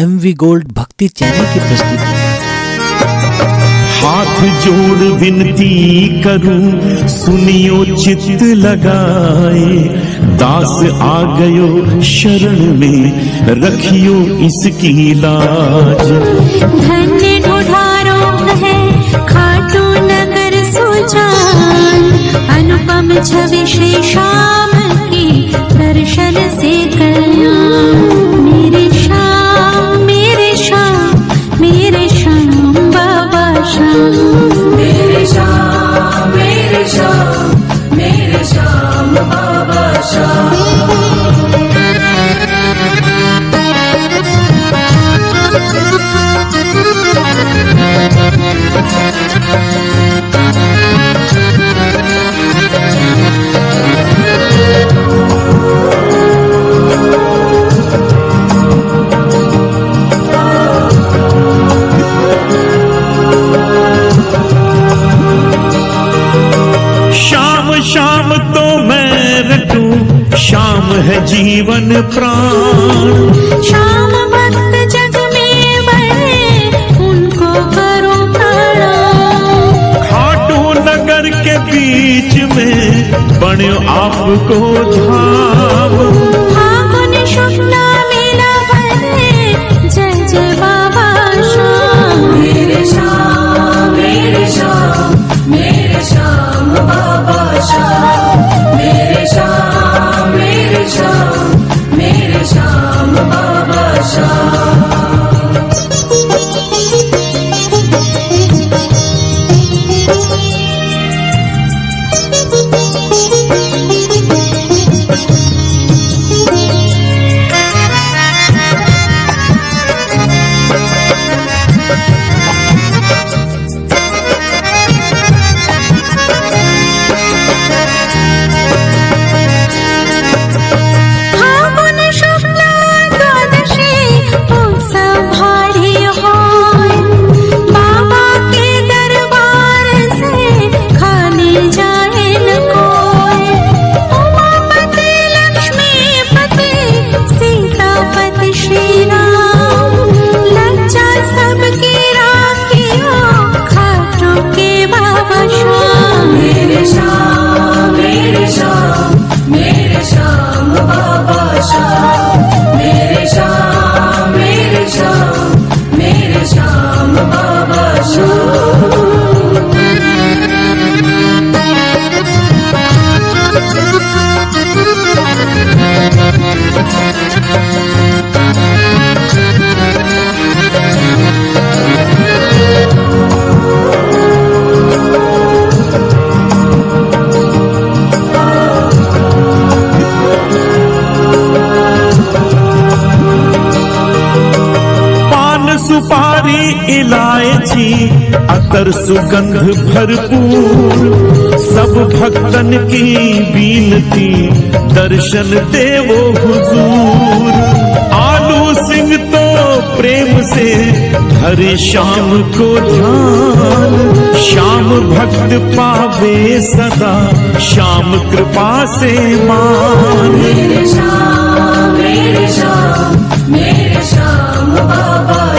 M V Gold Bhakti channel की प्रस्तुति। हाथ जोड़ विनती करूँ सुनियो चित लगाए। दास आ गयो शरण में रखियो इसकी लाज। धन्य ढूढ़ारो है खाटू नगर सुजान। अनुपम छवि श्री शाम है जीवन प्राण। श्याम भक्त जग में बने उनको करो खाटू नगर के बीच में बने आपको धाम дыши. सुपारी इलायची, अतर सुगंध भरपूर। सब भक्तन की बीनती दर्शन देवो हुजूर। आलू सिंह तो प्रेम से हरे श्याम को ध्यान। श्याम भक्त पावे सदा, श्याम कृपा से मान। मेरे श्याम मेरे श्याम